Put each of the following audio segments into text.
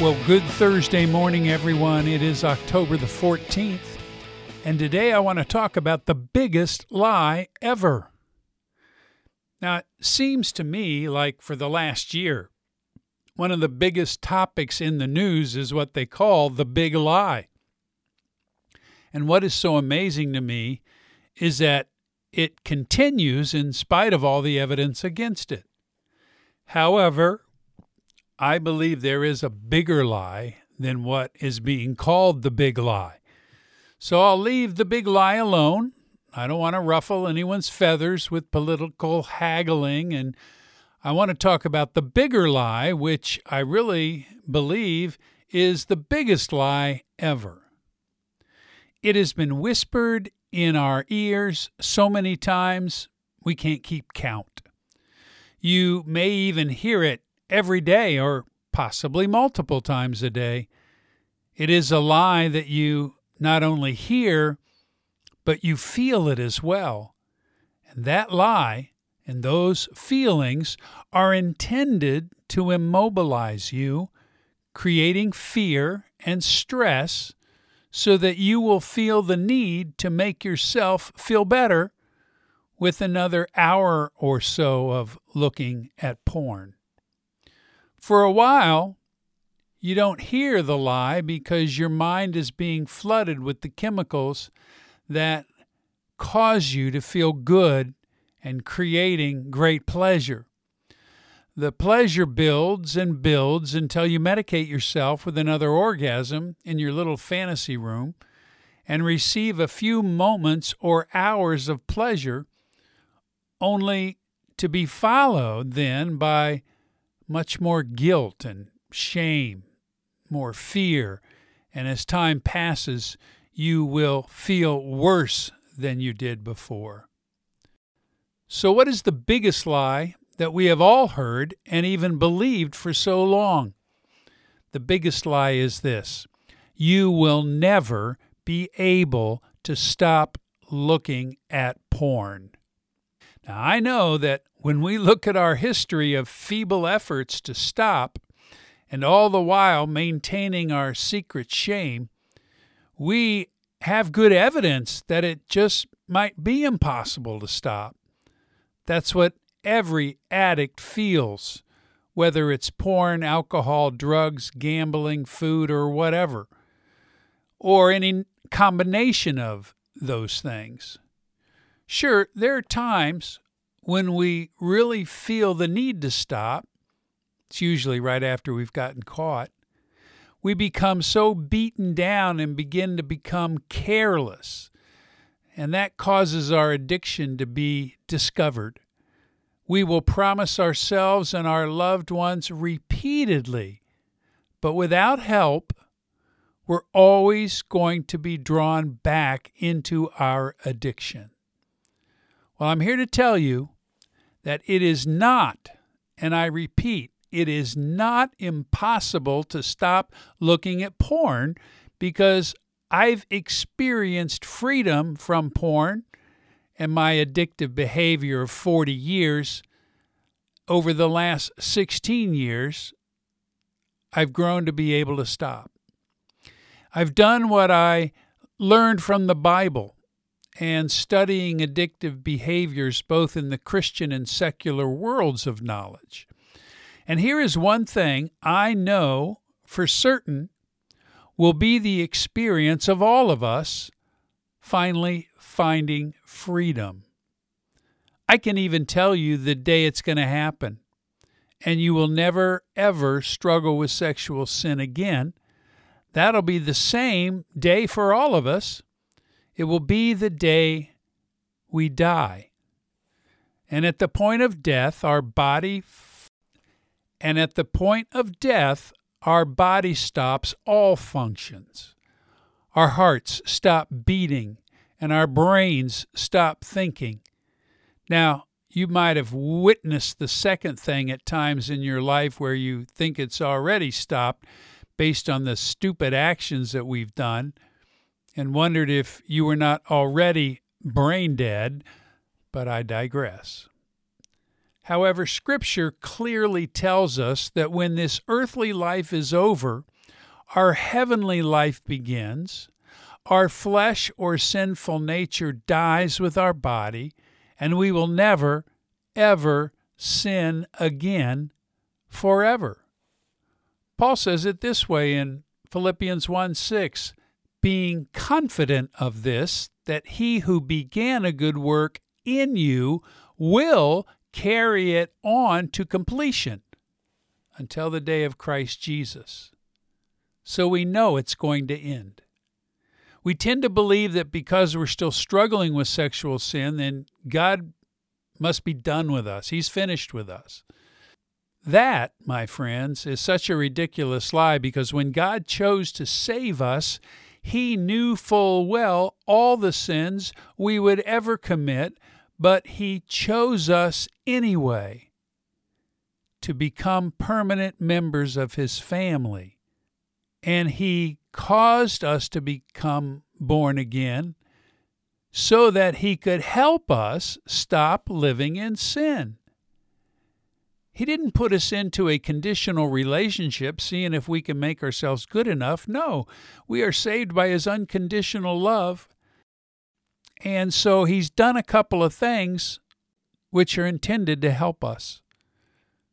Well, good Thursday morning, everyone. It is October the 14th, and today I want to talk about the biggest lie ever. Now, it seems to me like for the last year, one of the biggest topics in the news is what they call the big lie. And what is so amazing to me is that it continues in spite of all the evidence against it. However, I believe there is a bigger lie than what is being called the big lie. So I'll leave the big lie alone. I don't want to ruffle anyone's feathers with political haggling, and I want to talk about the bigger lie, which I really believe is the biggest lie ever. It has been whispered in our ears so many times we can't keep count. You may even hear it every day or possibly multiple times a day. It is a lie that you not only hear, but you feel it as well. And that lie and those feelings are intended to immobilize you, creating fear and stress so that you will feel the need to make yourself feel better with another hour or so of looking at porn. For a while, you don't hear the lie because your mind is being flooded with the chemicals that cause you to feel good and creating great pleasure. The pleasure builds and builds until you medicate yourself with another orgasm in your little fantasy room and receive a few moments or hours of pleasure, only to be followed then by much more guilt and shame, more fear, and as time passes, you will feel worse than you did before. So, what is the biggest lie that we have all heard and even believed for so long? The biggest lie is this you will never be able to stop looking at porn. Now, I know that when we look at our history of feeble efforts to stop, and all the while maintaining our secret shame, we have good evidence that it just might be impossible to stop. That's what every addict feels, whether it's porn, alcohol, drugs, gambling, food, or whatever, or any combination of those things. Sure, there are times when we really feel the need to stop. It's usually right after we've gotten caught. We become so beaten down and begin to become careless. And that causes our addiction to be discovered. We will promise ourselves and our loved ones repeatedly, but without help, we're always going to be drawn back into our addiction. Well, I'm here to tell you that it is not, and I repeat, it is not impossible to stop looking at porn because I've experienced freedom from porn and my addictive behavior of 40 years. Over the last 16 years, I've grown to be able to stop. I've done what I learned from the Bible and studying addictive behaviors both in the Christian and secular worlds of knowledge. And here is one thing I know for certain will be the experience of all of us finally finding freedom. I can even tell you the day it's going to happen. And you will never, ever struggle with sexual sin again. That'll be the same day for all of us. It will be the day we die. And at the point of death, our body and at the point of death, our body stops all functions. Our hearts stop beating and our brains stop thinking. Now, you might have witnessed the second thing at times in your life where you think it's already stopped based on the stupid actions that we've done and wondered if you were not already brain dead, but I digress. However, Scripture clearly tells us that when this earthly life is over, our heavenly life begins, our flesh or sinful nature dies with our body, and we will never, ever sin again forever. Paul says it this way in Philippians 1 6 being confident of this, that he who began a good work in you will carry it on to completion until the day of Christ Jesus. So we know it's going to end. We tend to believe that because we're still struggling with sexual sin, then God must be done with us. He's finished with us. That, my friends, is such a ridiculous lie because when God chose to save us, He knew full well all the sins we would ever commit, but He chose us anyway to become permanent members of His family. And He caused us to become born again so that He could help us stop living in sin. He didn't put us into a conditional relationship, seeing if we can make ourselves good enough. No, we are saved by His unconditional love. And so He's done a couple of things which are intended to help us.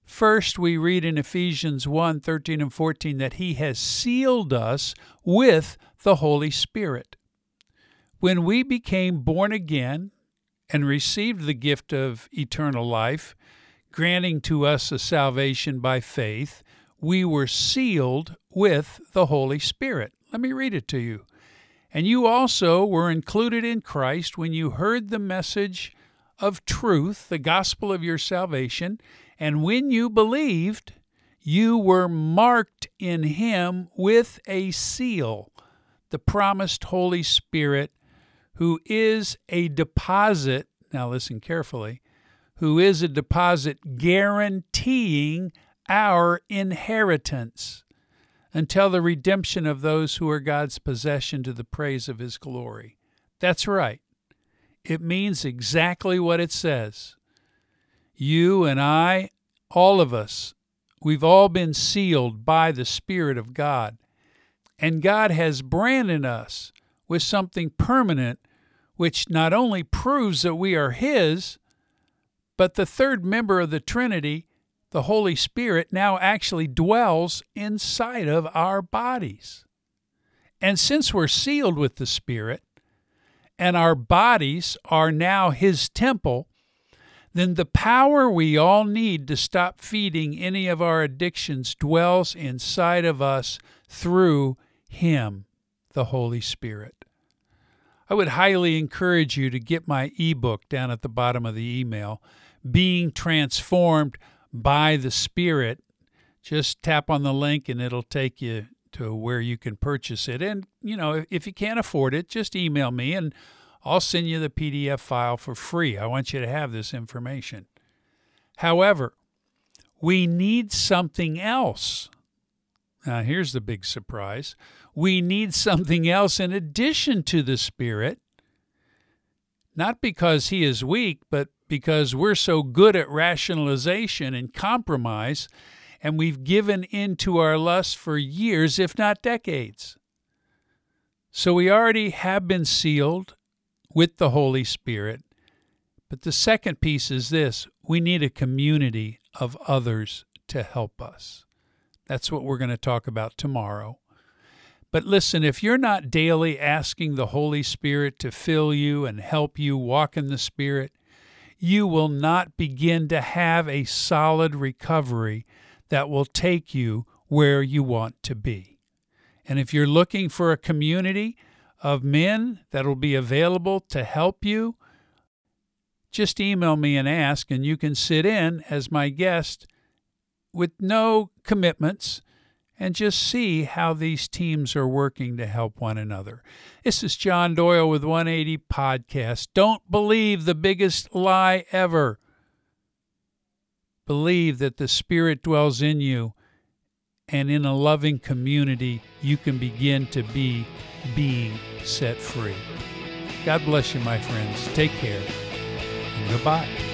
First, we read in Ephesians 1 13 and 14 that He has sealed us with the Holy Spirit. When we became born again and received the gift of eternal life, granting to us a salvation by faith, we were sealed with the Holy Spirit. Let me read it to you. And you also were included in Christ when you heard the message of truth, the gospel of your salvation, and when you believed, you were marked in him with a seal, the promised Holy Spirit, who is a deposit. Now, listen carefully who is a deposit guaranteeing our inheritance until the redemption of those who are God's possession to the praise of his glory. That's right. It means exactly what it says you and I, all of us, we've all been sealed by the Spirit of God. And God has branded us with something permanent, which not only proves that we are His, but the third member of the Trinity, the Holy Spirit, now actually dwells inside of our bodies. And since we're sealed with the Spirit, and our bodies are now His temple, then the power we all need to stop feeding any of our addictions dwells inside of us through Him, the Holy Spirit. I would highly encourage you to get my ebook down at the bottom of the email, Being Transformed by the Spirit. Just tap on the link and it'll take you to where you can purchase it. And, you know, if you can't afford it, just email me and I'll send you the PDF file for free. I want you to have this information. However, we need something else. Now, here's the big surprise we need something else in addition to the Spirit, not because He is weak, but because we're so good at rationalization and compromise, and we've given in to our lust for years, if not decades. So we already have been sealed with the Holy Spirit. But the second piece is this we need a community of others to help us. That's what we're going to talk about tomorrow. But listen, if you're not daily asking the Holy Spirit to fill you and help you walk in the Spirit, you will not begin to have a solid recovery that will take you where you want to be. And if you're looking for a community of men that will be available to help you, just email me and ask, and you can sit in as my guest with no commitments and just see how these teams are working to help one another. This is John Doyle with 180 Podcast. Don't believe the biggest lie ever. Believe that the Spirit dwells in you and in a loving community, you can begin to be being set free. God bless you, my friends. Take care and goodbye.